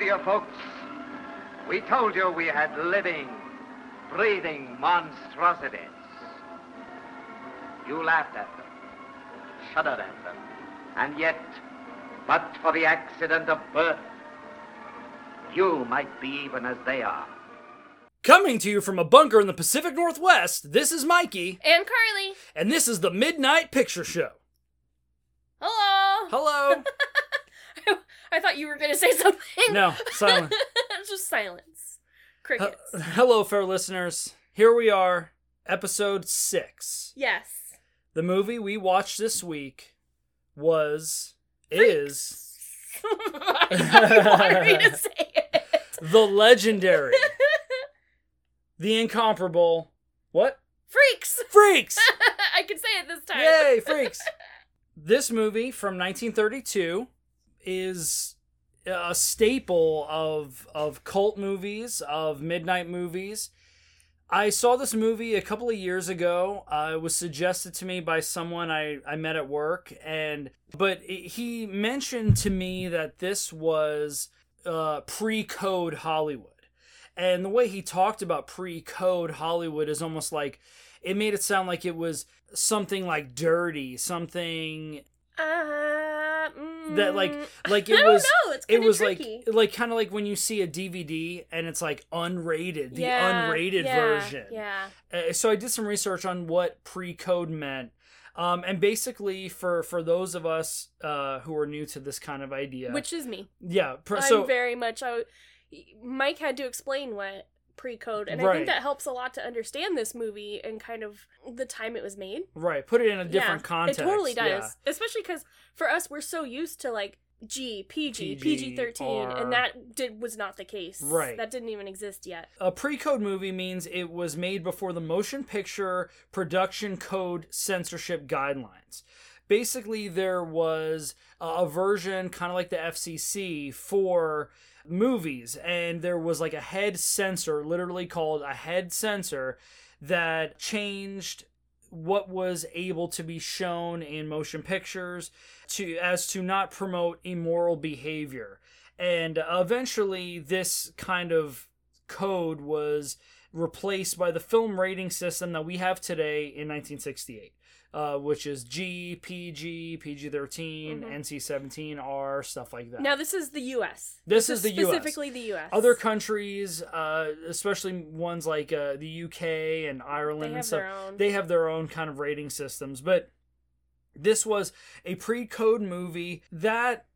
didn't to you folks. We told you we had living, breathing monstrosities. You laughed at them, shuddered at them, and yet, but for the accident of birth, you might be even as they are. Coming to you from a bunker in the Pacific Northwest, this is Mikey, And Carly. and this is the Midnight Picture Show. Hello. Hello. I thought you were going to say something. no, silent. Just silence. Crickets. hello, fair listeners. Here we are, episode six. yes. The movie we watched this week was is I wanted me to say it. the legendary, the incomparable. What? Freaks. Freaks! I can say it this time. Yay, freaks! This movie from 1932 is a staple of of cult movies, of midnight movies. I saw this movie a couple of years ago. Uh, it was suggested to me by someone I, I met at work, and but it, he mentioned to me that this was uh, pre-code Hollywood, and the way he talked about pre-code Hollywood is almost like it made it sound like it was something like dirty, something Uh, that like mm, like it was it was tricky. like like kind of like when you see a DVD and it's like unrated, the Yeah, unrated yeah, version. Yeah. Uh, so I did some research on what pre-code meant. Um, and basically, for for those of us uh, who are new to this kind of idea, Which is me. yeah, pr- I'm so very much. I, Mike had to explain what pre-code, and I think that helps a lot to understand this movie and kind of the time it was made. right, put it in a different Yeah, context. It totally does, yeah. especially because for us, we're so used to like G, PG, PG, PG thirteen, R. and that did was not the case. Right. That didn't even exist yet. A pre-code movie means it was made before the motion picture production code censorship guidelines. Basically, there was a version kind of like the FCC for movies, and there was like a head censor, literally called a head censor, that changed what was able to be shown in motion pictures to as to not promote immoral behavior. And eventually this kind of code was replaced by the film rating system that we have today in 1968 uh, which is G, PG, PG 13, Mhm. NC 17, R, stuff like that. Now this is the U.S. This is the US. specifically the U.S. Other countries, uh, especially ones like uh, the UK and Ireland they and have stuff, their own. they have their own kind of rating systems but this was a pre-code movie that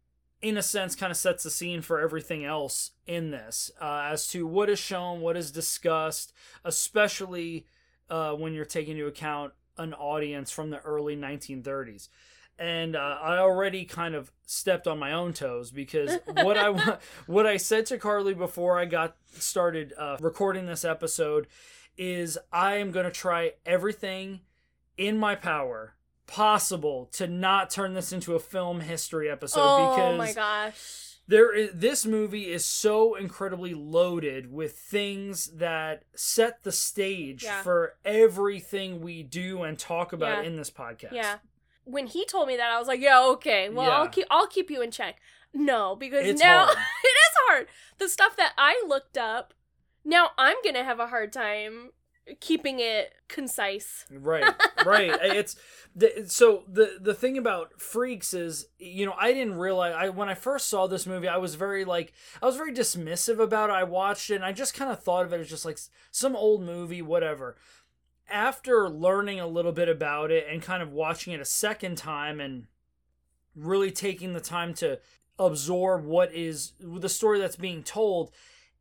in a sense kind of sets the scene for everything else in this uh, as to what is shown what is discussed especially uh, when you're taking into account an audience from the early 1930s and uh, I already kind of stepped on my own toes because what I what I said to Carly before I got started uh, recording this episode is I am going to try everything in my power possible to not turn this into a film history episode oh because my gosh. There is this movie is so incredibly loaded with things that set the stage Yeah. for everything we do and talk about Yeah. in this podcast. Yeah. When he told me that, I was like, "Yeah, okay. Well, Yeah. I'll keep I'll keep you in check." No, because It's now it is hard. The stuff that I looked up, now I'm gonna have a hard time keeping it concise. right right. It's the, so the the thing about freaks is you know i didn't realize i when i first saw this movie i was very like i was very dismissive about it. I watched it and i just kind of thought of it as just like some old movie whatever. After learning a little bit about it and kind of watching it a second time and really taking the time to absorb what is the story that's being told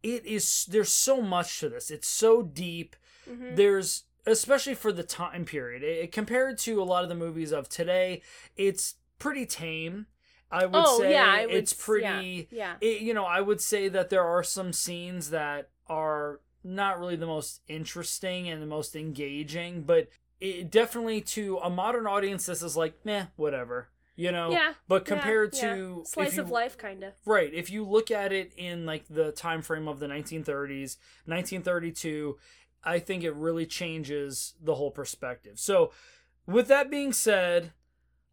it is there's so much to this. It's so deep Mhm. there's especially for the time period it, compared to a lot of the movies of today it's pretty tame i would oh say yeah, I would, it's pretty Yeah, it, you know i would say that there are some scenes that are not really the most interesting and the most engaging but it definitely to a modern audience this is like meh whatever you know yeah. but compared yeah. to if slice you- of life, kind of. Right. If you look at it in like the time frame of the 1930s, 1932, I think it really changes the whole perspective. So, with that being said,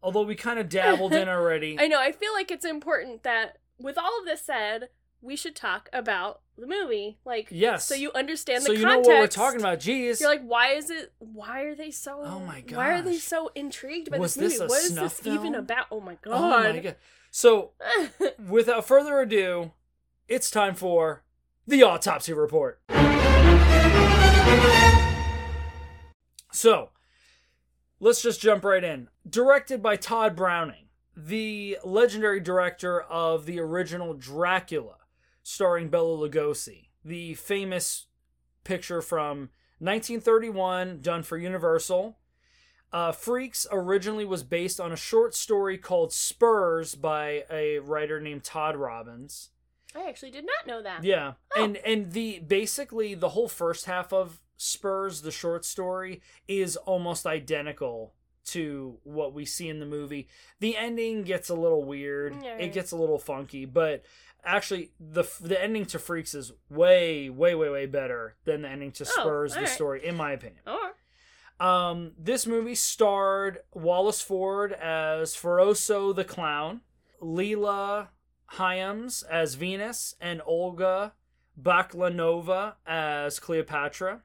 although we kind of dabbled in already, I know. I feel like it's important that with all of this said, we should talk about the movie. Like, Yes. so you understand the context. so you know what we're talking about. Jeez. You're like, why is it? Why are they so? Oh my god! Why are they so intrigued by Was this this movie? a What is this even about? Oh my god! oh my god. So without further ado, it's time for the autopsy report. So, let's just jump right in. Directed by Tod Browning, the legendary director of the original Dracula, starring Bela Lugosi, the famous picture from 1931 done for Universal. Uh, Freaks originally was based on a short story called Spurs by a writer named Tod Robbins. I actually did not know that. Yeah, Oh. and and the basically the whole first half of Spurs, the short story, is almost identical to what we see in the movie. The ending gets a little weird. Yeah. It gets a little funky, but actually the the ending to Freaks is way way way way better than the ending to Oh, Spurs, the alright. story, in my opinion. Oh, Um, this movie starred Wallace Ford as Phroso the Clown, Leila Hyams as Venus, and Olga Baclanova as Cleopatra.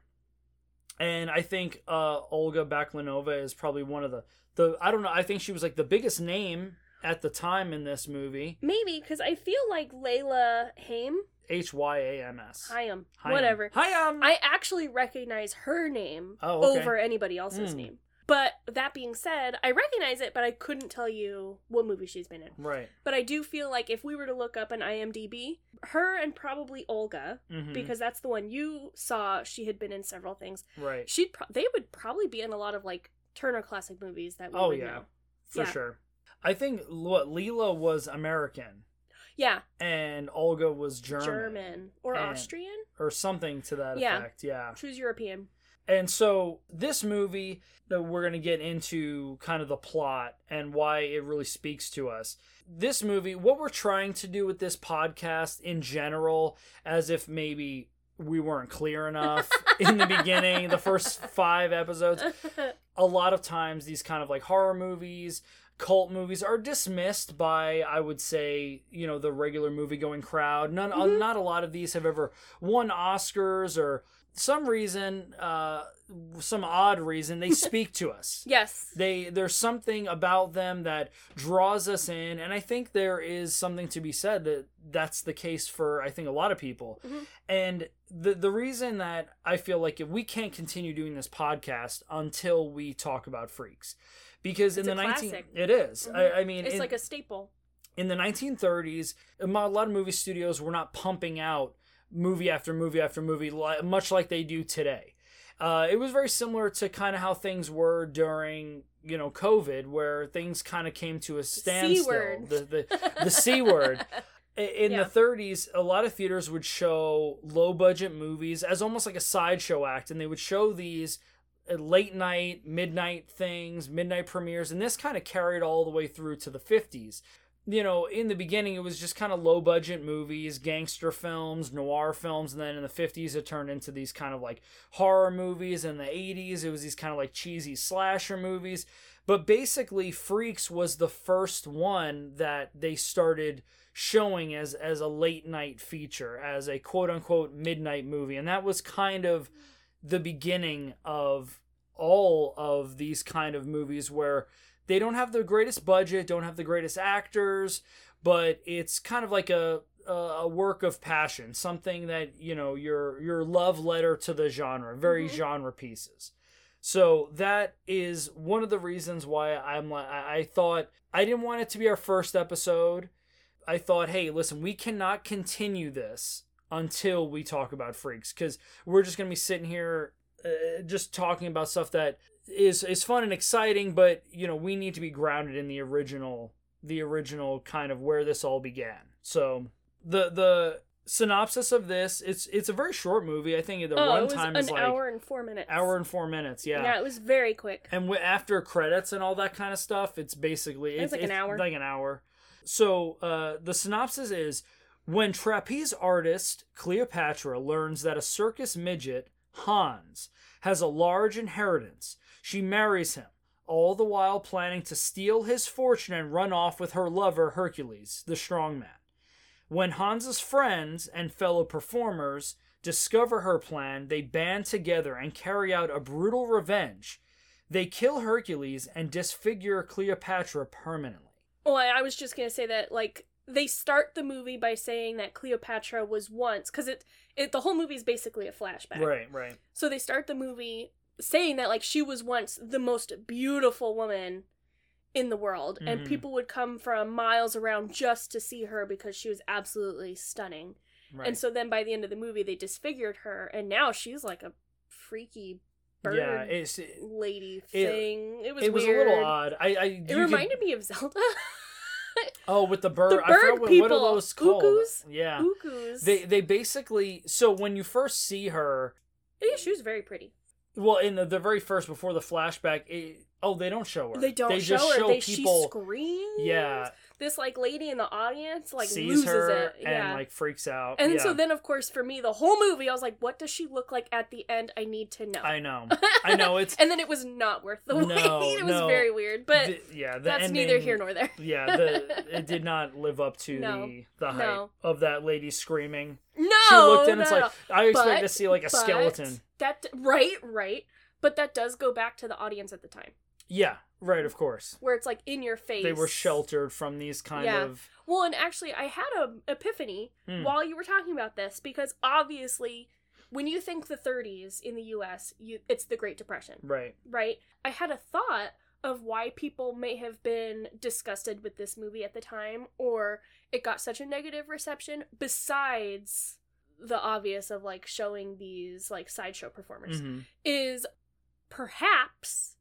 And I think uh, Olga Baclanova is probably one of the the I don't know. I think she was like the biggest name at the time in this movie. maybe because I feel like Leila Hyam, H Y A M S. Hyam, whatever. Hyam. I actually recognize her name Oh, okay. over anybody else's Hmm. name. But that being said, I recognize it, but I couldn't tell you what movie she's been in. right. But I do feel like if we were to look up an IMDb, her and probably Olga, Mhm. because that's the one you saw, she had been in several things. right. She'd pro- they would probably be in a lot of like Turner Classic movies that we Oh, yeah. know. For Yeah. sure. I think what Leila was American. Yeah, and Olga was German, German or Austrian. or something to that Yeah. effect. Yeah. She was European. And so this movie we're going to get into kind of the plot and why it really speaks to us. This movie, what we're trying to do with this podcast in general as if maybe we weren't clear enough in the beginning, the first 5 episodes, a lot of times these kind of like horror movies cult movies are dismissed by i would say you know the regular movie going crowd none uh, Mhm. not a lot of these have ever won oscars or some reason uh some odd reason they speak to us yes. they there's something about them that draws us in and i think there is something to be said that that's the case for i think a lot of people Mhm. and the the reason that i feel like if we can't continue doing this podcast until we talk about freaks because It's in the a 19 classic. it is. Mhm. I, I mean It's in, like a staple. in the 1930s a lot of movie studios were not pumping out movie after movie after movie much like they do today. Uh, it was very similar to kind of how things were during you know covid where things kind of came to a standstill. The the, the c word. In Yeah. the 30s a lot of theaters would show low budget movies as almost like a sideshow act and they would show these uh, late night midnight things midnight premieres and this kind of carried all the way through to the 50s you know in the beginning it was just kind of low budget movies gangster films noir films and then in the 50s it turned into these kind of like horror movies. In the 80s it was these kind of like cheesy slasher movies. But basically freaks was the first one that they started showing as as a late night feature as a quote unquote midnight movie. And that was kind of the beginning of all of these kind of movies where they don't have the greatest budget, don't have the greatest actors, but it's kind of like a a work of passion, something that you know your your love letter to the genre, very Mhm. genre pieces. So that is one of the reasons why I'm like I I thought I didn't want it to be our first episode. I thought, hey, listen, we cannot continue this until we talk about freaks because we're just gonna be sitting here uh, just talking about stuff that is is fun and exciting, but you know we need to be grounded in the original the original kind of where this all began. So the the synopsis of this it's it's a very short movie. I think the oh, it was time an is like hour and four minutes. hour and four minutes. Yeah. Yeah, it was very quick. And w- after credits and all that kind of stuff, it's basically It's like an hour. Like an hour. So uh, the synopsis is: when trapeze artist Cleopatra learns that a circus midget Hans has a large inheritance, she marries him. All the while planning to steal his fortune and run off with her lover Hercules, the strong man. When Hans's friends and fellow performers discover her plan, they band together and carry out a brutal revenge. They kill Hercules and disfigure Cleopatra permanently. Well, I I was just gonna say that like they start the movie by saying that Cleopatra was once because it it the whole movie is basically a flashback. Right, right. So they start the movie saying that like she was once the most beautiful woman in the world and Mhm. people would come from miles around just to see her because she was absolutely stunning. right. And so then by the end of the movie they disfigured her and now she's like a freaky bird yeah, it's it, lady thing. It was it was weird. a little odd. I, I It you could- reminded me of Zelda. oh with the bird. The bird what, what people. are those called? Ukus? Yeah, Ukus. they they basically so when you first see her, yeah, she was very pretty. Well in the, the very first before the flashback, it, oh they don't show her. They don't They show just her. show they, people. She screams. yeah, This like lady in the audience like sees loses her it. and Yeah. like freaks out. and yeah. so then of course for me the whole movie I was like, what does she look like at the end? I need to know. I know, I know it's and then it was not worth the wait. No, it was no. very weird. But the- yeah. The that's ending, neither here nor there. Yeah, the it did not live up to No. the the hype of that lady screaming. No. she looked in, no, it's like I expect to see like a but skeleton. That right, right. But that does go back to the audience at the time, Yeah, right. Of course, where it's like in your face. they were sheltered from these kind Yeah. of. Well, and actually, I had a epiphany Hmm. while you were talking about this because obviously, when you think the 30s in the U.S., you it's the Great Depression, Right. right? I had a thought of why people may have been disgusted with this movie at the time, or it got such a negative reception. Besides the obvious of like showing these like sideshow performers, Mhm. is perhaps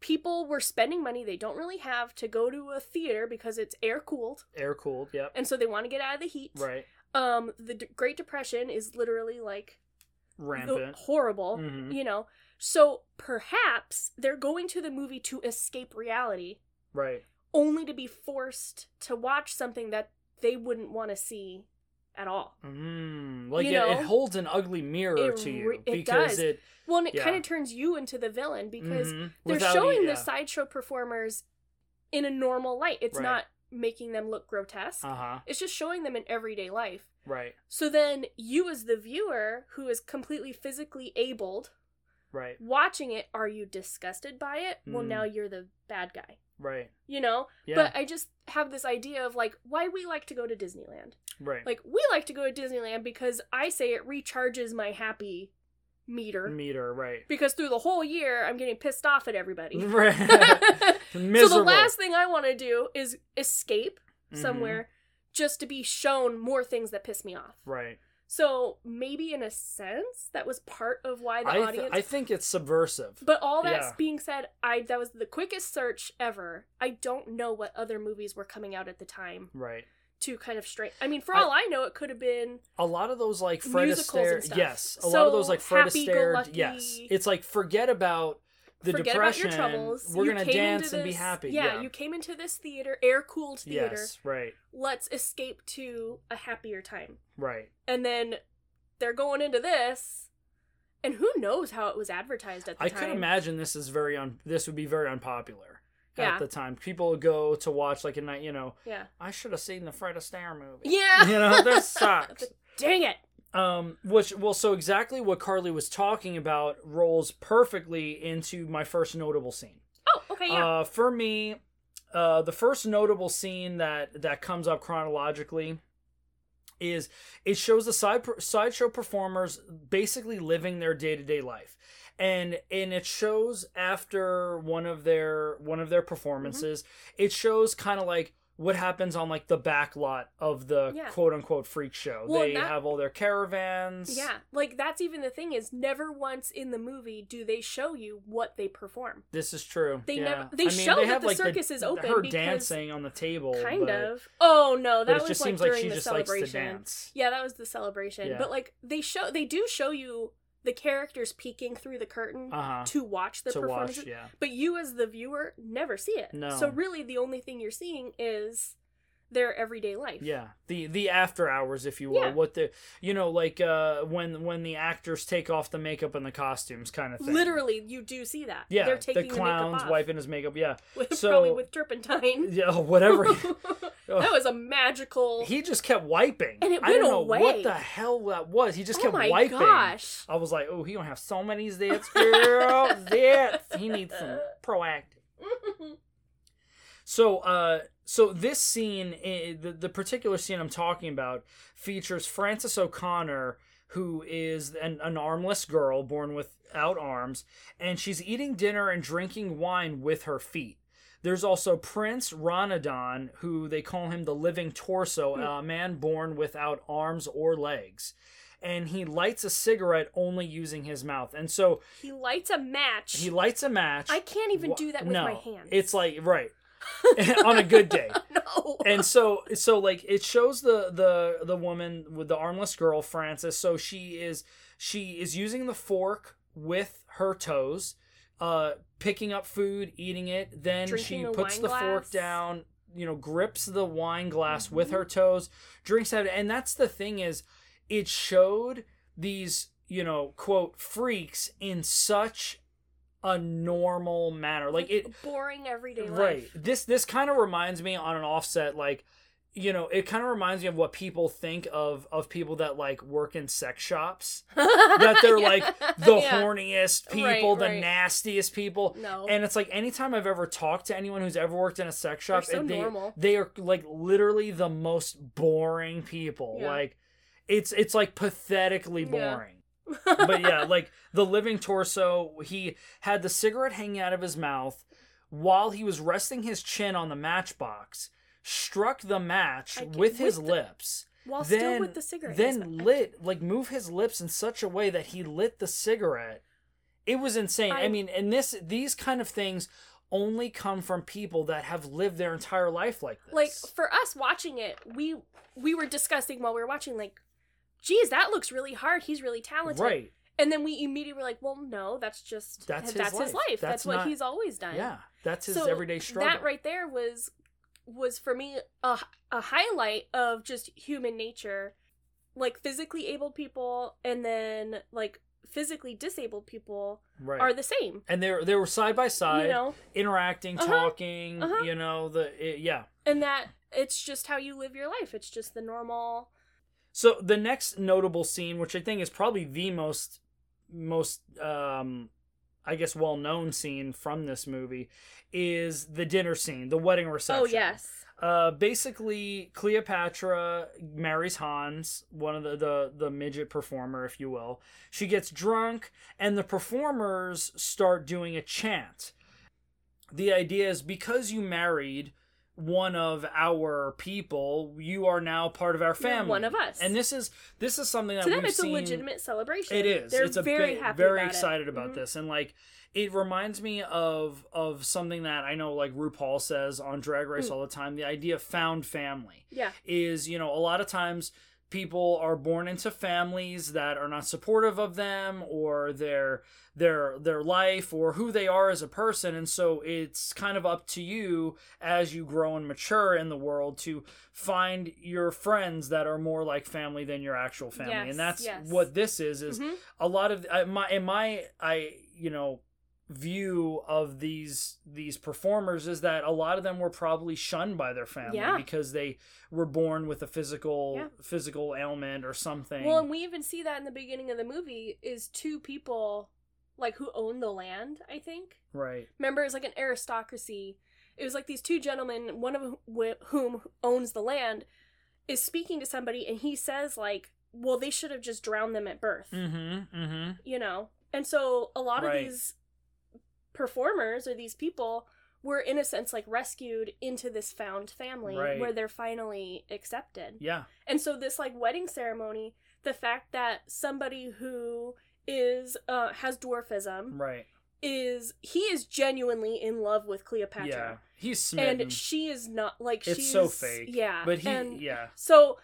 people were spending money they don't really have to go to a theater because it's air cooled Air cooled. Yep. and so they want to get out of the heat. Right. Um, the D- Great Depression is literally like Rampant. horrible, Mhm. you know. So perhaps they're going to the movie to escape reality, Right. only to be forced to watch something that they wouldn't want to see at all. Mm, like it, it holds an ugly mirror It to you it because does. it Well, and it Yeah. kind of turns you into the villain because mhm, they're without showing e- the sideshow performers in a normal light. It's Right. not making them look grotesque. Uh-huh. It's just showing them in everyday life. Right. So then you as the viewer who is completely physically abled Right. watching it, are you disgusted by it? Well, Mm. now you're the bad guy. Right. You know? Yeah. But I just have this idea of like why we like to go to Disneyland. right. Like we like to go to Disneyland because I say it recharges my happy meter. meter. Right. Because through the whole year I'm getting pissed off at everybody. Right. so the last thing I want to do is escape Mhm. somewhere just to be shown more things that piss me off. Right. So maybe in a sense that was part of why the I, th- audience I think it's subversive. But all that Yeah. being said, I that was the quickest search ever. I don't know what other movies were coming out at the time right. to kind of straight. I mean, for all I know, it could have been A lot of those like Fred Musicals Astaire. Yes. A lot of those like Fred Astaire. Yes. It's like forget about the forget about depression. your troubles. We're You gonna dance into and be happy. Yeah, Yeah. you came into this theater, air cooled theater. yes. Right. Let's escape to a happier time. Right. And then they're going into this, and who knows how it was advertised at the I time. could imagine this is very un. This would be very unpopular Yeah. at the time. People would go to watch like a night. You know, Yeah. I should have seen the Fred Astaire movie. Yeah. You know, this sucks. Dang it. Um, which well, so exactly what Carly was talking about rolls perfectly into my first notable scene. Oh, okay, yeah. Uh, for me, uh, the first notable scene that that comes up chronologically is it shows the side sideshow performers basically living their day to day life, and and it shows after one of their one of their performances, Mm-hmm. it shows kind of like what happens on like the back lot of the Yeah. quote unquote freak show. Well, they that- have all their caravans. Yeah, like that's even the thing is never once in the movie do they show you what they perform. This is true. They yeah. never- they I mean, show they that have, the like, circus is open Her because- dancing on the table, Kind but- of. Oh no, that was just like seems like during she the just likes celebration. to dance. Yeah, that was the celebration. Yeah. But like they show they do show you the characters peeking through the curtain Uh huh. to watch the To performances. watch, yeah. But you as the viewer never see it. No. So really the only thing you're seeing is their everyday life. Yeah, the the after hours, if you will. Yeah. What the you know like uh when when the actors take off the makeup and the costumes, kind of thing. Literally, you do see that. Yeah, they're taking the the, clowns off. wiping his makeup. Yeah, with, so- probably with turpentine. yeah, whatever. that was a magical. he just kept wiping, And it I don't went know what the hell that was. He just kept wiping. oh kept my wiping. gosh! I was like, oh, he don't have so many zits, girl. zits. He needs some Proactiv. So, uh, so this scene, the the particular scene I'm talking about, features Frances O'Connor, who is an, an armless girl born without arms, and she's eating dinner and drinking wine with her feet. There's also Prince Randian, who they call him the living torso, a man born without arms or legs. And he lights a cigarette only using his mouth. And so he lights a match. he lights a match. I can't even Wha- do that with no, my hands. It's like right on a good day. no. And so so like it shows the the the woman with the armless girl Frances. So she is she is using the fork with her toes, uh picking up food, eating it, then Drinking she a puts the fork down, you know, grips the wine glass with Mm-hmm. her toes, drinks out and that's the thing is it showed these, you know, quote freaks in such a normal manner. Like it boring everyday life. right this this kind of reminds me on an offset like you know it kind of reminds me of what people think of of people that like work in sex shops that they're Yeah. like the Yeah. horniest Right, people the right. nastiest people No. and it's like anytime i've ever talked to anyone who's ever worked in a sex shop so they, they are like literally the most boring people Yeah. like it's it's like pathetically boring but yeah, like the living torso, he had the cigarette hanging out of his mouth while he was resting his chin on the matchbox, struck the match get- with his the- lips. While then still with the cigarette. then lit like move his lips in such a way that he lit the cigarette. It was insane. I, I- mean, and this these kind of things only come from people that have lived their entire life like this. like for us watching it, we we were discussing while we were watching, like, geez, that looks really hard. He's really talented. right. And then we immediately were like, well, no, that's just That's his that's his life. life. That's, That's what not- he's always done. Yeah, that's his So everyday struggle. That right there was was for me a a highlight of just human nature, like physically able people and then like physically disabled people right. are the same. and they were, they were side by side. You know, interacting, Uh-huh, talking, uh-huh. you know, the it, yeah. and that it's just how you live your life. It's just the normal. So the next notable scene, which I think is probably the most most um I guess well known scene from this movie is the dinner scene, the wedding reception. Oh yes. Uh basically Cleopatra marries Hans, one of the, the the midget performer, if you will. She gets drunk and the performers start doing a chant. The idea is because you married one of our people, you are now part of our family. one of us. And this is this is something that To them, it's seen a legitimate celebration. it is. They're it's a very big, happy, very about it. excited about Mhm. this, and like it reminds me of of something that I know, like RuPaul says on Drag Race Mm. all the time. The idea of found family Yeah. is, you know, a lot of times people are born into families that are not supportive of them or their their their life or who they are as a person and so it's kind of up to you as you grow and mature in the world to find your friends that are more like family than your actual family Yes, and that's yes. what this is is Mhm. a lot of I, my in my I you know view of these these performers is that a lot of them were probably shunned by their family Yeah. because they were born with a physical Yeah. physical ailment or something. Well, and we even see that in the beginning of the movie is two people like who own the land, I think. right. Remember, it's like an aristocracy. It was like these two gentlemen, one of whom owns the land, is speaking to somebody, and he says like, "Well, they should have just drowned them at birth," Mm-hmm. Mm-hmm. you know. And so a lot Right. of these performers or these people were, in a sense, like rescued into this found family Right. where they're finally accepted. Yeah. And so this like wedding ceremony, the fact that somebody who is uh has dwarfism Right. is he is genuinely in love with Cleopatra. Yeah. He's smitten. And she is not like it's she's so fake. Yeah. But he and yeah. so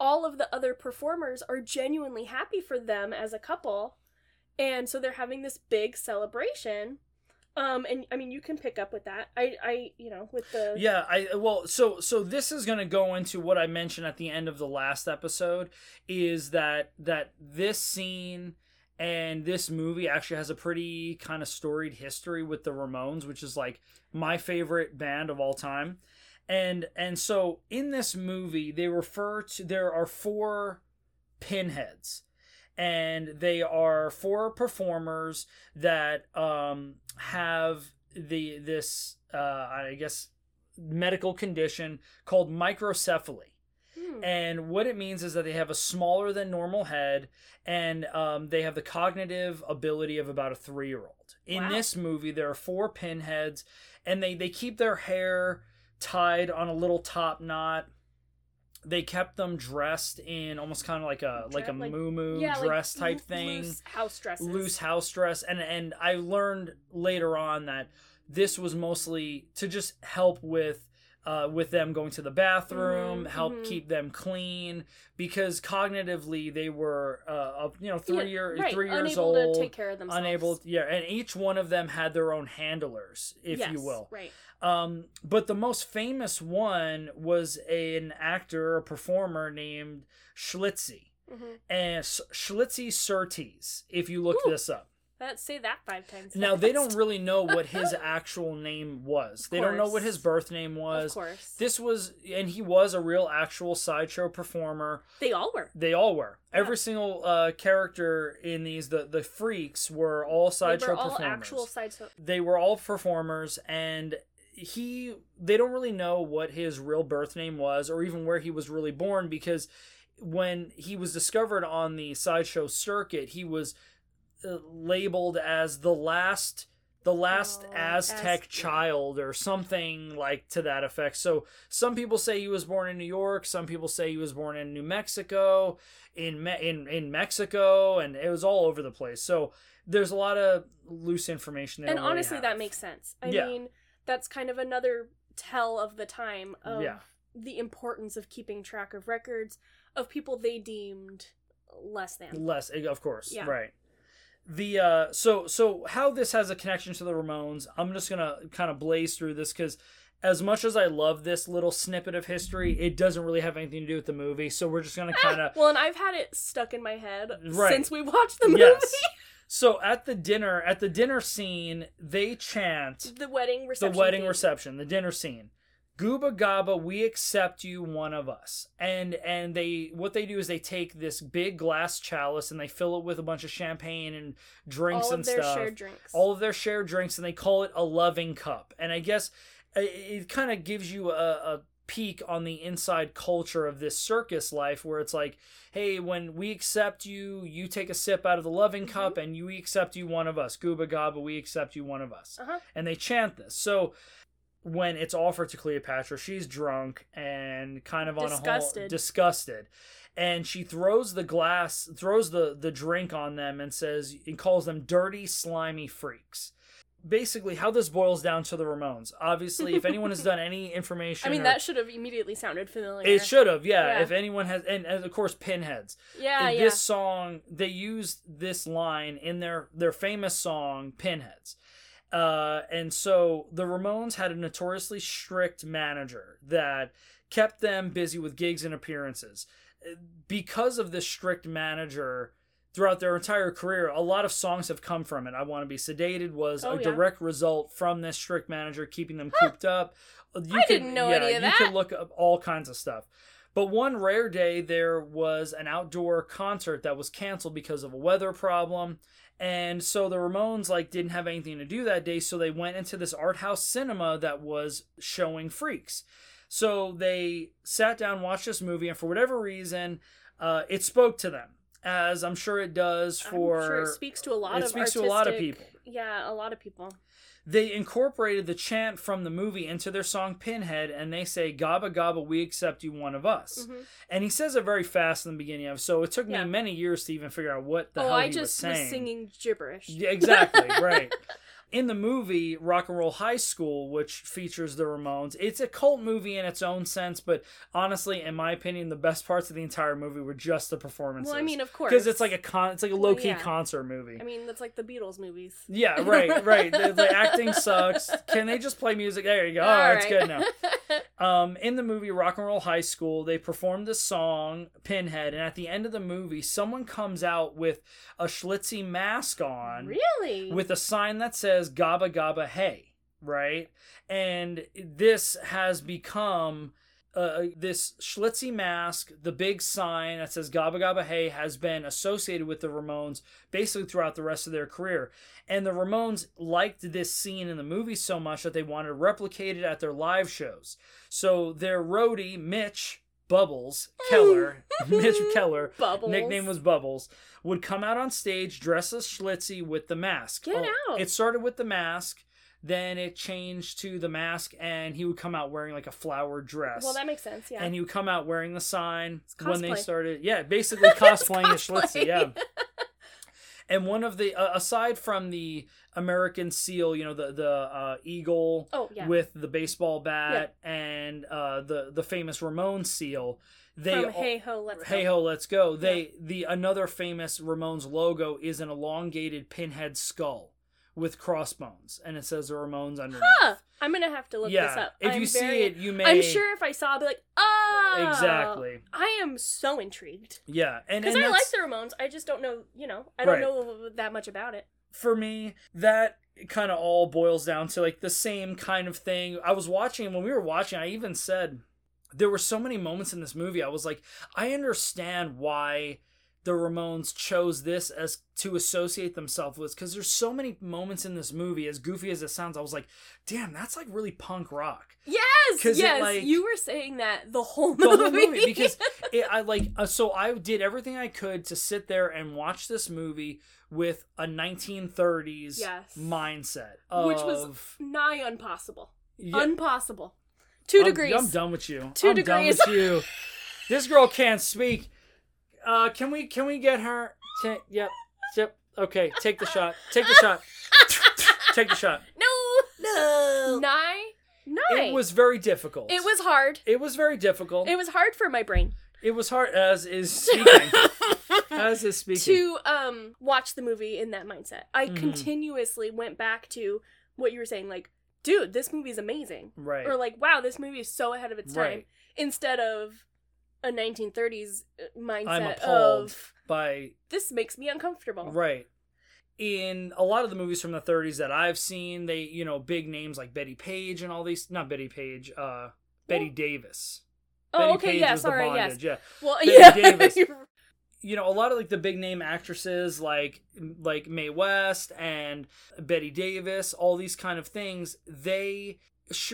all of the other performers are genuinely happy for them as a couple. And so they're having this big celebration. Um, and I mean, you can pick up with that. I, I, you know, with the Yeah, I well, so so this is going to go into what I mentioned at the end of the last episode is that that this scene and this movie actually has a pretty kind of storied history with the Ramones, which is like my favorite band of all time. And and so in this movie they refer to there are four pinheads and they are four performers that um, have the this uh, I guess medical condition called microcephaly. Hmm. And what it means is that they have a smaller than normal head, and um, they have the cognitive ability of about a three year old. In Wow. this movie, there are four pinheads, and they they keep their hair tied on a little top knot. They kept them dressed in almost kind of like a like a Dre- like- moo yeah, like dress type loo- thing. loose house dresses, loose house dress. And and I learned later on that this was mostly to just help with uh, with them going to the bathroom, Mhm, help mhm. keep them clean because cognitively they were uh, you know three Yeah, year right, three years unable old, to take care of themselves. unable yeah, and each one of them had their own handlers, if yes, you will. right? Um, but the most famous one was an actor, a performer named Schlitzie. hmm And Schlitzie Surtees, if you look Ooh. this up. That say that five times. Now they don't really know what his actual name was. They don't know what his birth name was. Of course, This was, and he was a real actual sideshow performer. they all were. They all were. Yeah. Every single uh, character in these, the the freaks were all They sideshow were all performers. actual sideshow. They were all performers, and he. They don't really know what his real birth name was, or even where he was really born, because when he was discovered on the sideshow circuit, he was labeled as the last the last Oh, Aztec Az- child or something like to that effect. So some people say he was born in New York, some people say he was born in New Mexico, in Me- in in Mexico, and it was all over the place. So there's a lot of loose information. They And don't really honestly, that makes sense. I Yeah. mean, that's kind of another tell of the time of Yeah. the importance of keeping track of records of people they deemed less than. less, eh, of course, Yeah. right. The uh, so so how this has a connection to the Ramones, I'm just gonna kind of blaze through this because as much as I love this little snippet of history, it doesn't really have anything to do with the movie. So we're just gonna kind of Well, and I've had it stuck in my head Right. since we watched the movie. yes. So at the dinner, at the dinner scene, they chant the wedding the wedding theme. reception, the dinner scene. Gooba Gaba, we accept you, one of us. And and they what they do is they take this big glass chalice and they fill it with a bunch of champagne and drinks All and stuff. All of their shared drinks. All of their shared drinks, and they call it a loving cup. And I guess uh, it, it kind of gives you a, a peek on the inside culture of this circus life, where it's like, hey, when we accept you, you take a sip out of the loving Mm-hmm. cup, and you we accept you, one of us. Gooba Gaba, we accept you, one of us Uh-huh. and they chant this. So when it's offered to Cleopatra, she's drunk and kind of on a whole Disgusted. disgusted. And she throws the glass, throws the the drink on them and says and calls them dirty, slimy freaks. Basically, how this boils down to the Ramones. Obviously, if anyone has done any information, I mean, or- that should have immediately sounded familiar. it should have, yeah, Yeah. If anyone has, and, and of course, Pinheads Yeah, in yeah. this song they used this line in their their famous song pinheads uh, and so the ramones had a notoriously strict manager that kept them busy with gigs and appearances. Because of this strict manager throughout their entire career a lot of songs have come from it. I want to be sedated was Oh, a yeah. direct result from this strict manager keeping them cooped up. You I didn't know any of you could look up all kinds of stuff. But one rare day, there was an outdoor concert that was canceled because of a weather problem. And so the Ramones like didn't have anything to do that day, so they went into this art house cinema that was showing freaks. So they sat down, watched this movie, and for whatever reason, uh, it spoke to them, as I'm sure it does for. I'm sure it speaks to a lot it of speaks to a lot of people. Yeah, a lot of people. They incorporated the chant from the movie into their song Pinhead, and they say, Gabba Gabba, we accept you, one of us. Mhm. And he says it very fast in the beginning of so it took me Yeah. many years to even figure out what the oh, hell I he just was saying. singing gibberish. Yeah, exactly, right. in the movie Rock and Roll High School, which features the Ramones, it's a cult movie in its own sense, but honestly, in my opinion, the best parts of the entire movie were just the performances. Well, I mean, of course, because it's like a con, it's like a low key yeah. concert movie. I mean, that's like the Beatles movies. yeah, right, right. The, the acting sucks. Can they just play music? There you go. Oh, All it's good now. Um, in the movie Rock and Roll High School, they performed the song Pinhead, and at the end of the movie, someone comes out with a Schlitzie mask on really? with a sign that says Gabba Gabba Hey, right? And this has become uh, this Schlitzie mask, the big sign that says Gabba Gabba Hey, has been associated with the Ramones basically throughout the rest of their career. And the Ramones liked this scene in the movie so much that they wanted to replicate it at their live shows. So their roadie, Mitch Bubbles Keller, Mitch Keller, Bubbles. nickname was Bubbles, would come out on stage dressed as Schlitzie with the mask. Get oh, out. It started with the mask, then it changed to the mask, and he would come out wearing like a flowered dress. Well, that makes sense. Yeah. And he would come out wearing the sign when they started. Yeah, basically cosplaying as Schlitzie. Yeah. And one of the uh, aside from the American seal, you know, the the uh, eagle oh yeah. with the baseball bat and uh, the the famous Ramon seal, they From Hey Ho, Let's Hey ho, let's go. They the another famous Ramones logo is an elongated pinhead skull with crossbones, and it says the Ramones underneath. Huh. I'm gonna have to look yeah, this up. if I'm you see it, you may. I'm sure if I saw, I'd be like, oh, exactly. I am so intrigued Yeah, and because I like the Ramones. I just don't know, you know, I don't Right. know that much about it. for me that kind of all boils down to like the same kind of thing. I was watching when we were watching. I even said there were so many moments in this movie. I was like, I understand why the Ramones chose this as to associate themselves with because there's so many moments in this movie as goofy as it sounds i was like damn that's like really punk rock Yes, yes, like- you were saying that the whole the movie. whole movie because it, I like uh, so I did everything I could to sit there and watch this movie with a 1930s Yes. mindset, Which was nigh impossible. Yeah, Impossible. 2 I'm- degrees. I'm, done with you. 2 I'm degrees. done with you. This girl can't speak. Uh, can we can we get her? Ta- yep, yep. Okay, take the shot. Take the shot. take the shot. No. No. Nigh. Nigh. It was very difficult. It was hard. It was very difficult. It was hard for my brain It was hard as is speaking. as is speaking. to um watch the movie in that mindset. I Mhm. continuously went back to what you were saying, like, dude, this movie's amazing, right. or like, wow, this movie is so ahead of its time, Right. instead of a 1930s mindset I'm appalled of by this makes me uncomfortable. Right. In a lot of the movies from the 30s that I've seen, they, you know, big names like Bettie Page and all these, not Bettie Page, uh, Betty Well- Davis. Oh, Betty okay, Page yeah, sorry, the yes. yeah. Well, Betty yeah, Davis. you're- know, a lot of like the big name actresses like like Mae West and Bette Davis, all these kind of things, they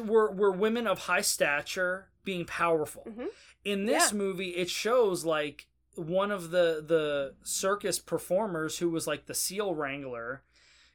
were were women of high stature being powerful. Mhm. In this Yeah. movie, it shows like one of the the circus performers who was like the seal wrangler.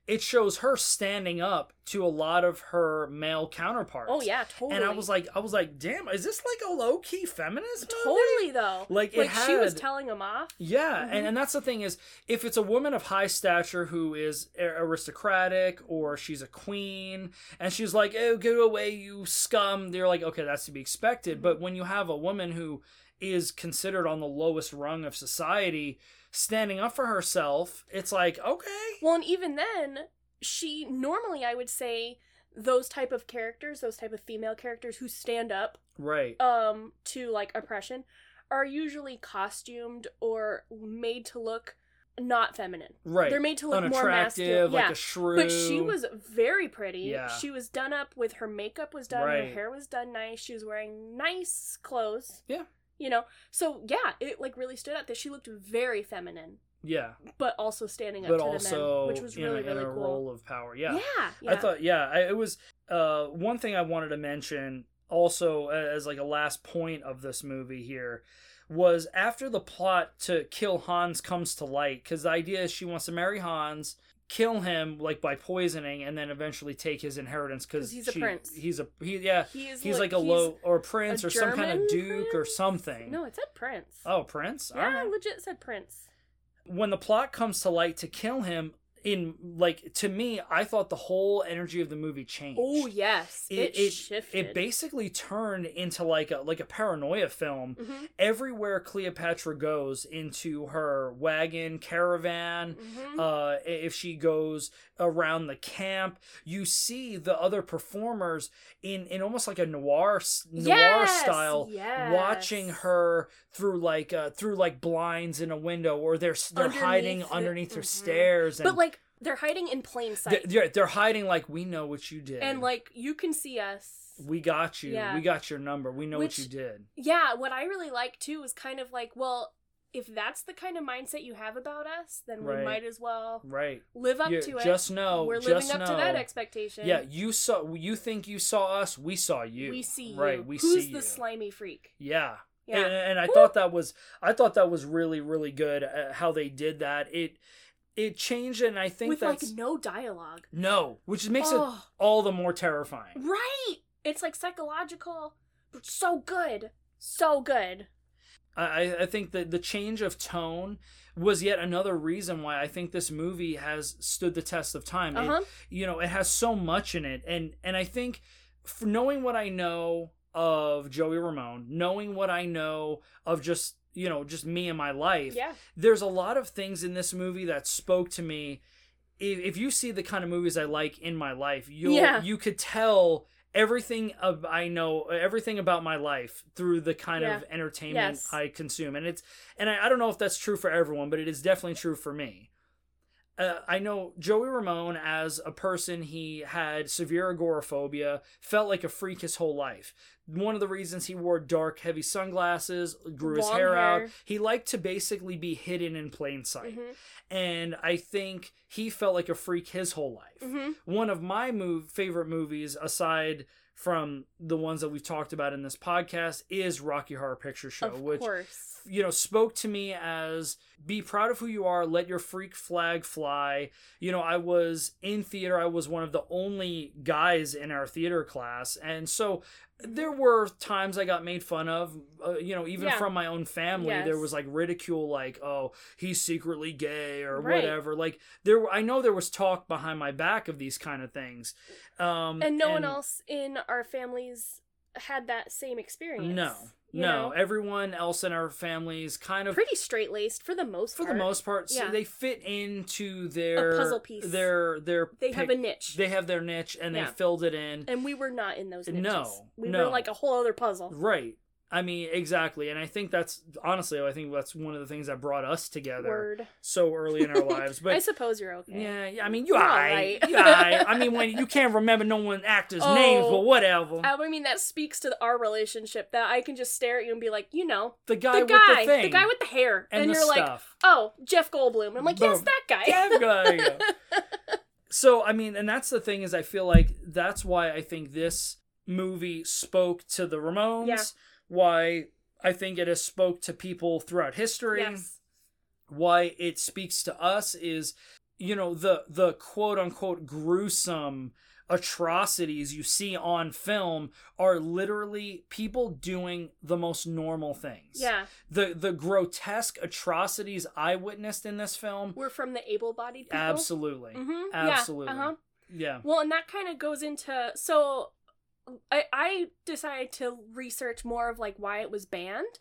It shows her standing up to a lot of her male counterparts. oh yeah, totally. And I was like, I was like, damn, is this like a low key feminist? movie? totally though. Like, it like she was telling him off. Yeah, Mhm. and, and that's the thing is, if it's a woman of high stature who is aristocratic or she's a queen, and she's like, "Oh, go away, you scum," they're like, "Okay, that's to be expected." But when you have a woman who is considered on the lowest rung of society standing up for herself, it's like, okay, Well, and even then, she normally I would say those type of characters, those type of female characters who stand up right, um to like oppression are usually costumed or made to look not feminine. right, They're made to look more masculine. like yeah. a shrew. But she was very pretty. Yeah. She was done up with her makeup was done, right. her hair was done nice. She was wearing nice clothes. Yeah. You know. So yeah, it like really stood out that she looked very feminine, yeah, but also standing up but to also the men, which was in, really a, in really a cool. role of power. Yeah, Yeah. yeah. I thought, yeah, I, it was uh, one thing I wanted to mention also as like a last point of this movie here was after the plot to kill Hans comes to light because the idea is she wants to marry Hans, kill him like by poisoning, and then eventually take his inheritance because 'Cause he's a prince. He's a he, yeah. he is He's like a low or prince a or some kind of German duke or something. No, it said prince. Oh, prince. yeah, right legit said prince. when the plot comes to light to kill him, in like to me, I thought the whole energy of the movie changed. Oh yes, it, It- it- shifted. It basically turned into like a like a paranoia film. Mhm, Everywhere Cleopatra goes into her wagon caravan, mhm. uh, if she goes around the camp, you see the other performers in in almost like a noir noir Yes, style, yes. watching her through like uh, through like blinds in a window, or they're they're hiding Underneath the- underneath her mhm. stairs, and but like they're hiding in plain sight, they're, they're hiding like we know what you did, and like you can see us. we got you, Yeah. we got your number, we know Which- what you did. Yeah, what I really like too is kind of like, well, if that's the kind of mindset you have about us, then Right. we might as well Right. live up You- to it. just know, We're living up know. to that expectation. Yeah, you saw. You think you saw us? We saw you. we see you. Right. We Who's see the you. slimy freak? Yeah. Yeah. And, and I Woo! thought that was. I thought that was really, really good. Uh, how they did that. It. It changed, and I think With that's like no dialogue. no, which makes it Oh. all the more terrifying. Right. It's like psychological, but so good. So good. I, I think that the change of tone was yet another reason why I think this movie has stood the test of time. Uh huh. you know it has so much in it and and i think knowing what i know of joey ramone knowing what i know of just you know just me and my life Yeah. there's a lot of things in this movie that spoke to me if, if you see the kind of movies i like in my life you'll Yeah. you could tell everything of i know everything about my life through the kind of entertainment Yes. i consume and it's and I, I don't know if that's true for everyone but it is definitely true for me uh, I know Joey Ramone as a person, he had severe agoraphobia, felt like a freak his whole life. One of the reasons he wore dark, heavy sunglasses, grew his Long hair, out, he liked to basically be hidden in plain sight. hmm And I think he felt like a freak his whole life. hmm One of my move, favorite movies, aside from the ones that we've talked about in this podcast, is Rocky Horror Picture Show, Of which course. you know spoke to me as be proud of who you are. Let your freak flag fly. You know i was in theater. I was one of the only guys in our theater class. And so there were times i got made fun of uh, you know even Yeah. from my own family there was like ridicule like oh he's secretly gay or Right. whatever like there were- i know there was talk behind my back of these kind of things um And no one else in our families had that same experience. no no know? everyone else in our families kind of Pretty straight laced for the most for part. the most part so Yeah. they fit into their puzzle piece. their their They have a niche. they have their niche and Yeah. they filled it in and we were not in those niches. No, We no. were like a whole other puzzle. right i mean exactly and i think that's honestly i think that's one of the things that brought us together Word. so early in our lives But I suppose you're okay. yeah, yeah i mean you You're alright alright. you alright. i mean when you can't remember no one actors Oh. names but whatever I mean, that speaks to our relationship that I can just stare at you and be like, you know, the guy the with guy, the thing guy with the hair, and, and, the you're like, oh, Jeff Goldblum. And I'm like, yes, that guy. So i mean and that's the thing is i feel like that's why i think this movie spoke to the ramones Yeah. Why i think it has spoke to people throughout history yes. why it speaks to us is you know the the quote unquote gruesome atrocities you see on film are literally people doing the most normal things Yeah. the the grotesque atrocities i witnessed in this film We're from the able-bodied people. absolutely Mm-hmm. Absolutely. Yeah. Uh-huh. yeah Well, and that kind of goes into so I I decided to research more of like why it was banned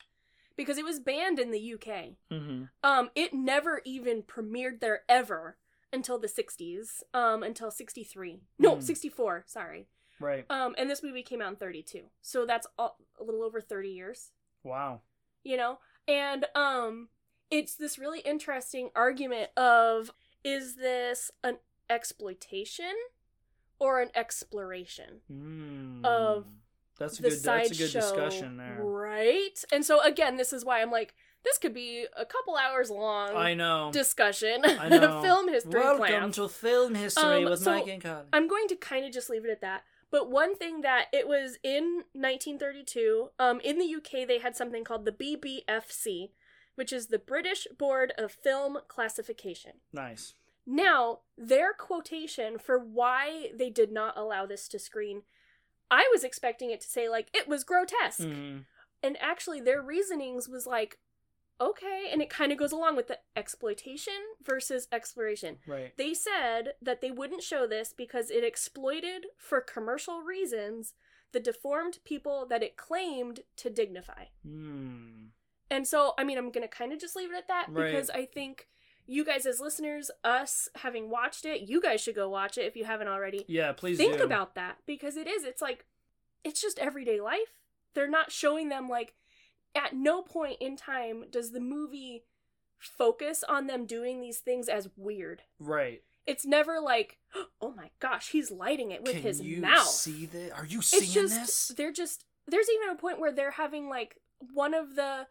because it was banned in the UK. mm-hmm. Um it never even premiered there ever until the 60s, um until 63. No, Hmm. 64, sorry. right Um and this movie came out in 32. So that's a, a little over 30 years, wow you know? And um it's this really interesting argument of is this an exploitation or an exploration? mm. Of that's a the good that's a good sideshow, discussion there right? And so again, this is why I'm like, this could be a couple hours long i know discussion, I know. film history welcome class. to film history Um, with so mike and Carly. I'm going to kind of just leave it at that. But one thing that it was in 1932, um, in the UK, they had something called the BBFC, which is the British Board of Film Classification. nice Now, their quotation for why they did not allow this to screen, I was expecting it to say, like, it was grotesque. Mhm. And actually, their reasonings was like, okay, and it kind of goes along with the exploitation versus exploration. Right. They said that they wouldn't show this because it exploited for commercial reasons the deformed people that it claimed to dignify. Hmm. And so, I mean, I'm going to kind of just leave it at that Right. because I think you guys, as listeners, us having watched it, you guys should go watch it if you haven't already. Yeah, please Think do. about that because it is. It's like, it's just everyday life. They're not showing them, like, at no point in time does the movie focus on them doing these things as weird. Right. It's never like, oh my gosh, he's lighting it with Can his you mouth. see this? Are you seeing it's just this? they're just there's even a point where they're having like one of the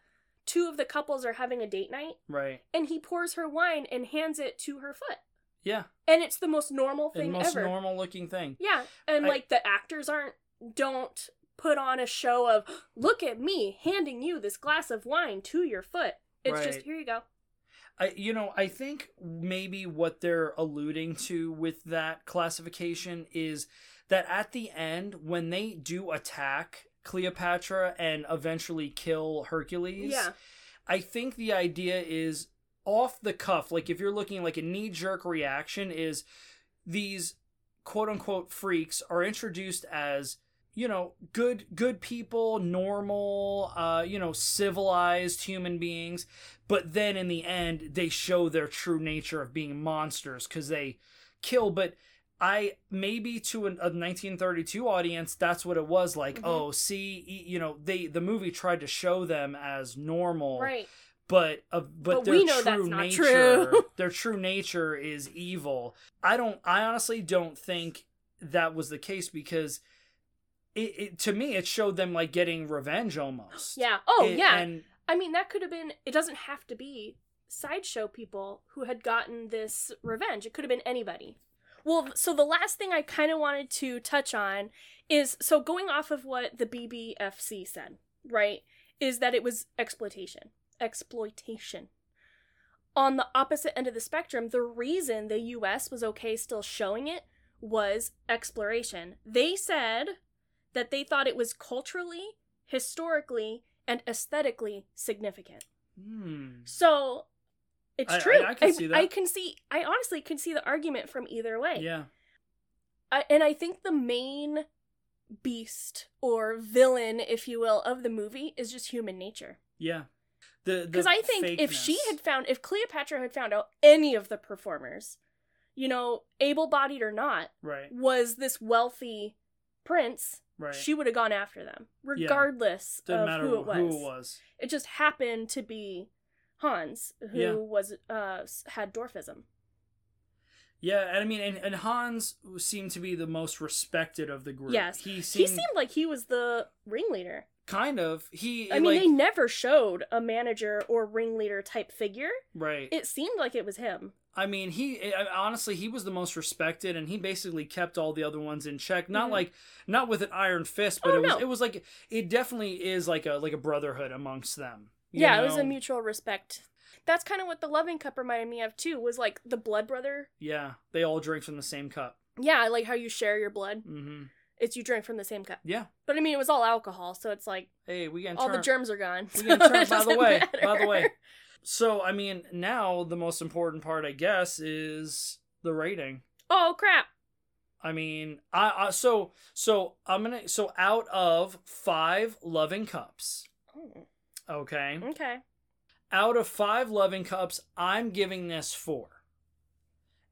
two of the couples are having a date night Right. and he pours her wine and hands it to her foot Yeah. and it's the most normal thing The most ever normal looking thing. yeah and I- like the actors aren't don't put on a show of look at me handing you this glass of wine to your foot it's just here you go I you know, I think maybe what they're alluding to with that classification is that at the end when they do attack Cleopatra and eventually kill Hercules, yeah. I think the idea is off the cuff, like if you're looking like a knee jerk reaction, is these quote unquote freaks are introduced as you know good good people normal uh you know civilized human beings but then in the end they show their true nature of being monsters because they kill but i maybe to an, a 1932 audience that's what it was like Mhm. oh see you know they the movie tried to show them as normal right but uh, but, But their we know true that's not nature true. their true nature is evil i don't i honestly don't think that was the case because it, it to me it showed them like getting revenge almost yeah oh It- yeah and I mean, that could have been, it doesn't have to be sideshow people who had gotten this revenge. It could have been anybody. Well, so the last thing I kind of wanted to touch on is so going off of what the BBFC said, right, is that it was exploitation. Exploitation. On the opposite end of the spectrum, the reason the US was okay still showing it was exploration. They said that they thought it was culturally, historically, and aesthetically significant. hmm. So it's I- I- true. I can see that. I can see. I honestly can see the argument from either way. yeah I, and I think the main beast or villain, if you will, of the movie is just human nature. yeah the Because I think if she had found, if Cleopatra had found out any of the performers, you know, able-bodied or not, right was this wealthy prince, right she would have gone after them, regardless didn't of who it was. who it was It just happened to be Hans, who Yeah. was uh had dwarfism. yeah and i mean and, and hans seemed to be the most respected of the group Yes. he He seemed, seemed like he was the ringleader. kind of he I mean, like they never showed a manager or ringleader type figure. right It seemed like it was him. I mean, he honestly he was the most respected, and he basically kept all the other ones in check. Not Mhm. like not with an iron fist, but Oh, it was no. it was like it definitely is like a like a brotherhood amongst them. Yeah, it was a mutual respect. That's kind of what the loving cup reminded me of too. Was like the blood brother. Yeah, they all drink from the same cup. Yeah, I like how you share your blood. hmm It's you drink from the same cup. Yeah. But I mean, it was all alcohol, so it's like Hey, we can all turn. the germs are gone. we so can turn. By the way, by the way. So I mean, now the most important part, I guess, is the rating. Oh crap! I mean, I, I so so I'm gonna so out of five loving cups, Oh, okay. okay. out of five loving cups, I'm giving this four.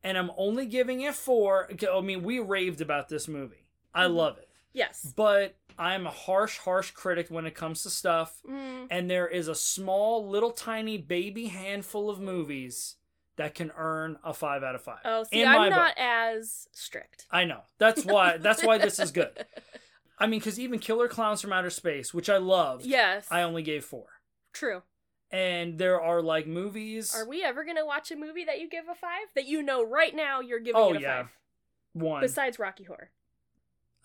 And I'm only giving it four. I mean, we raved about this movie. I Mhm. love it. Yes. But I'm a harsh, harsh critic when it comes to stuff. Mm, And there is a small, little, tiny baby handful of movies that can earn a five out of five. oh, see, I'm not book. as strict. I know. That's why. That's why this is good. I mean, because even Killer Clowns from Outer Space, which I loved, yes. I only gave four. True. And there are like movies. Are we ever gonna watch a movie that you give a five that you know right now you're giving Oh, it a yeah. five? One. Besides Rocky Horror.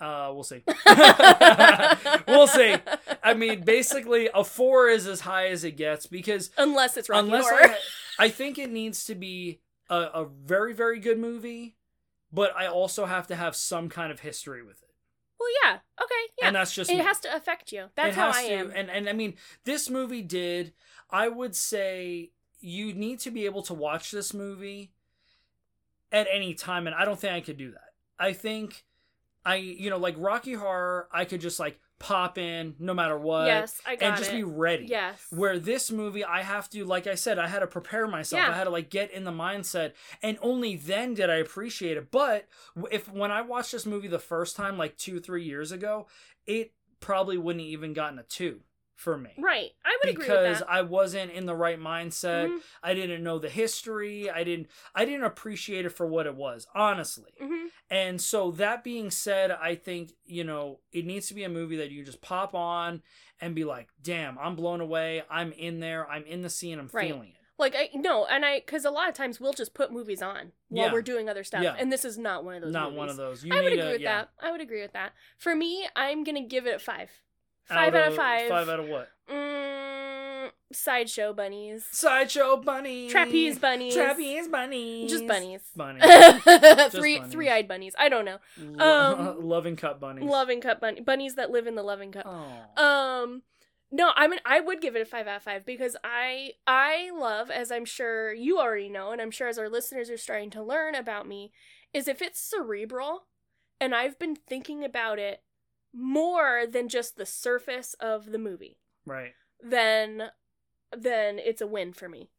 Uh, we'll see. we'll see. I mean, basically, a four is as high as it gets because Unless it's Rocky unless Horror. I, I think it needs to be a, a very, very good movie, but I also have to have some kind of history with it. Well, yeah. Okay. Yeah. and that's just it me. has to affect you. That's It how has I to, am. And and I mean, this movie did. I would say you need to be able to watch this movie at any time, and I don't think I could do that. I think I, you know, like Rocky Horror, I could just like pop in no matter what, yes, I got and just it. be ready. Yes. Where this movie, I have to, like I said, I had to prepare myself. Yeah. I had to like get in the mindset, and only then did I appreciate it. But if when I watched this movie the first time, like two, three years ago, it probably wouldn't even gotten a two for me. right. I would agree Because with that. I wasn't in the right mindset. Mhm. I didn't know the history. I didn't. I didn't appreciate it for what it was, honestly. Mhm. And so that being said, I think, you know, it needs to be a movie that you just pop on and be like, damn, I'm blown away. I'm in there. I'm in the scene. I'm Right. feeling it. Like I no, and I because a lot of times we'll just put movies on while Yeah. we're doing other stuff, Yeah. and this is not one of those. Not movies. one of those. You I would agree a, with yeah. that. I would agree with that. For me, I'm gonna give it a five. Five out, of five. Five out of what? Mm, sideshow bunnies. Sideshow bunnies. Trapeze bunnies. Trapeze bunnies. Just bunnies. Bunnies. three bunnies. three eyed bunnies. I don't know. Um, loving cup bunnies. Loving cup bunny bunnies that live in the loving cup. Oh. Um no, I mean I would give it a 5 out of 5 because I I love as I'm sure you already know and I'm sure as our listeners are starting to learn about me is if it's cerebral and I've been thinking about it more than just the surface of the movie, right. then then it's a win for me.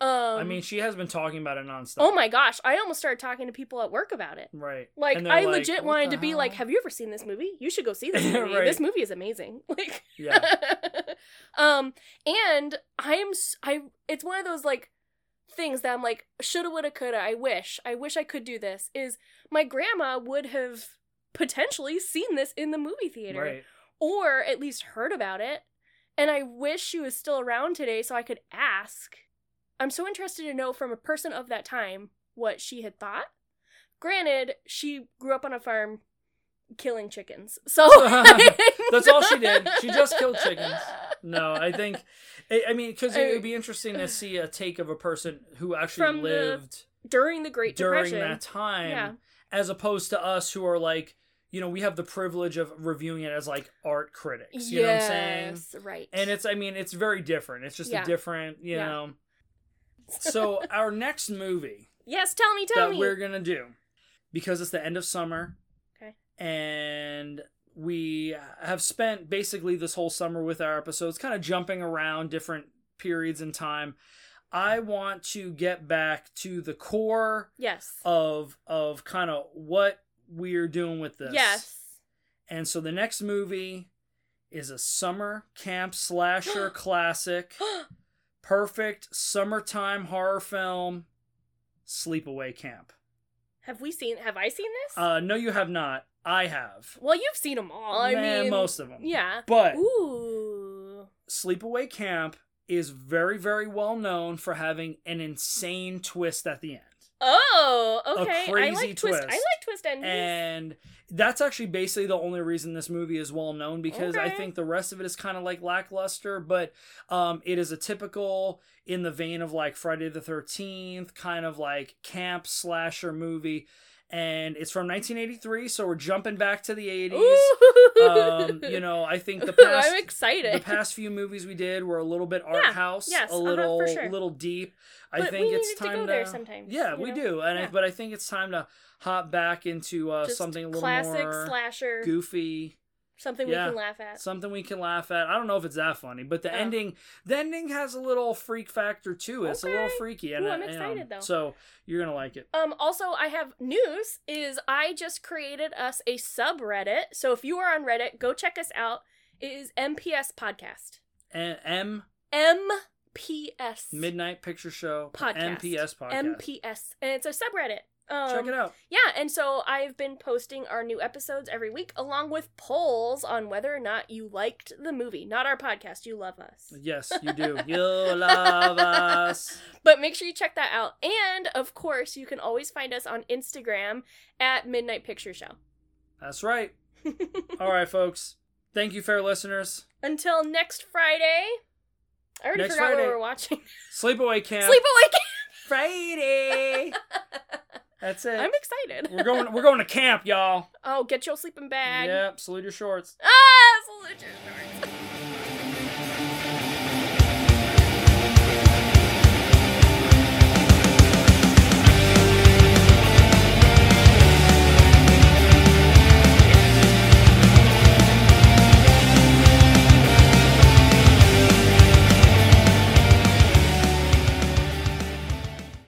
Um I mean, she has been talking about it nonstop. Oh my gosh, I almost started talking to people at work about it. Right. Like I like, legit wanted to be like, "Have you ever seen this movie? You should go see this movie. Right. This movie is amazing." Like Yeah. um and I am s- I it's one of those like things that I'm like shoulda woulda coulda I wish I wish I could do this is my grandma would have potentially seen this in the movie theater Right. or at least heard about it and I wish she was still around today so I could ask I'm so interested to know from a person of that time what she had thought granted she grew up on a farm killing chickens so That's all she did. She just killed chickens. No, I think. I I mean, because it would be interesting to see a take of a person who actually From the lived during the Great during Depression. that time, Yeah. as opposed to us who are like, you know, we have the privilege of reviewing it as like art critics. You know what I'm saying? Yes, right. And it's, I mean, it's very different. It's just Yeah. a different, you Yeah. know. So our next movie yes, tell me, tell that me. we're gonna do because it's the end of summer. Okay. And we have spent basically this whole summer with our episodes kind of jumping around different periods in time. I want to get back to the core Yes. of of kind of what we're doing with this. Yes. And so the next movie is a summer camp slasher classic, perfect summertime horror film, Sleepaway Camp. have we seen? Have I seen this? Uh, no, you have not. I have. well, you've seen them all. I Nah, mean, most of them. Yeah. But Ooh. Sleepaway Camp is very, very well known for having an insane twist at the end. Oh, okay. I crazy like twist. I like twist endings. And that's actually basically the only reason this movie is well known because I think the rest of it is kind of like lackluster, but um, it is a typical in the vein of like Friday the 13th, kind of like camp slasher movie. And it's from 1983, so we're jumping back to the 80s. Um, you know, I think the past I'm excited. the past few movies we did were a little bit art Yeah, house, yes, a uh-huh, little sure. little deep. I But think it's time to go there sometimes, Yeah, we know? do, and I, but I think it's time to hop back into uh, something a little classic more slasher. goofy, Something Yeah. we can laugh at. something we can laugh at. I don't know if it's that funny, but the Oh. ending, the ending has a little freak factor too. It's a little freaky, and Ooh, I'm uh, know, excited, though. So you're gonna like it. Um, also, I have news. Is I just created us a subreddit. So if you are on Reddit, go check us out. It is MPS Podcast. And M MPS Midnight Picture Show Podcast. MPS podcast. MPS, and it's a subreddit. Um, Check it out. Yeah, and so I've been posting our new episodes every week, along with polls on whether or not you liked the movie. Not our podcast. You love us. Yes, you do. you love us. But make sure you check that out. And of course, you can always find us on Instagram at Midnight Picture Show. That's right. All right, folks. Thank you, fair listeners. Until next Friday. I already Next forgot Friday. what we're watching. Sleepaway camp. Sleepaway Camp. Friday. That's it. I'm excited. we're going. We're going to camp, y'all. oh, get your sleeping bag. Yep. Salute your shorts. Ah, salute your shorts.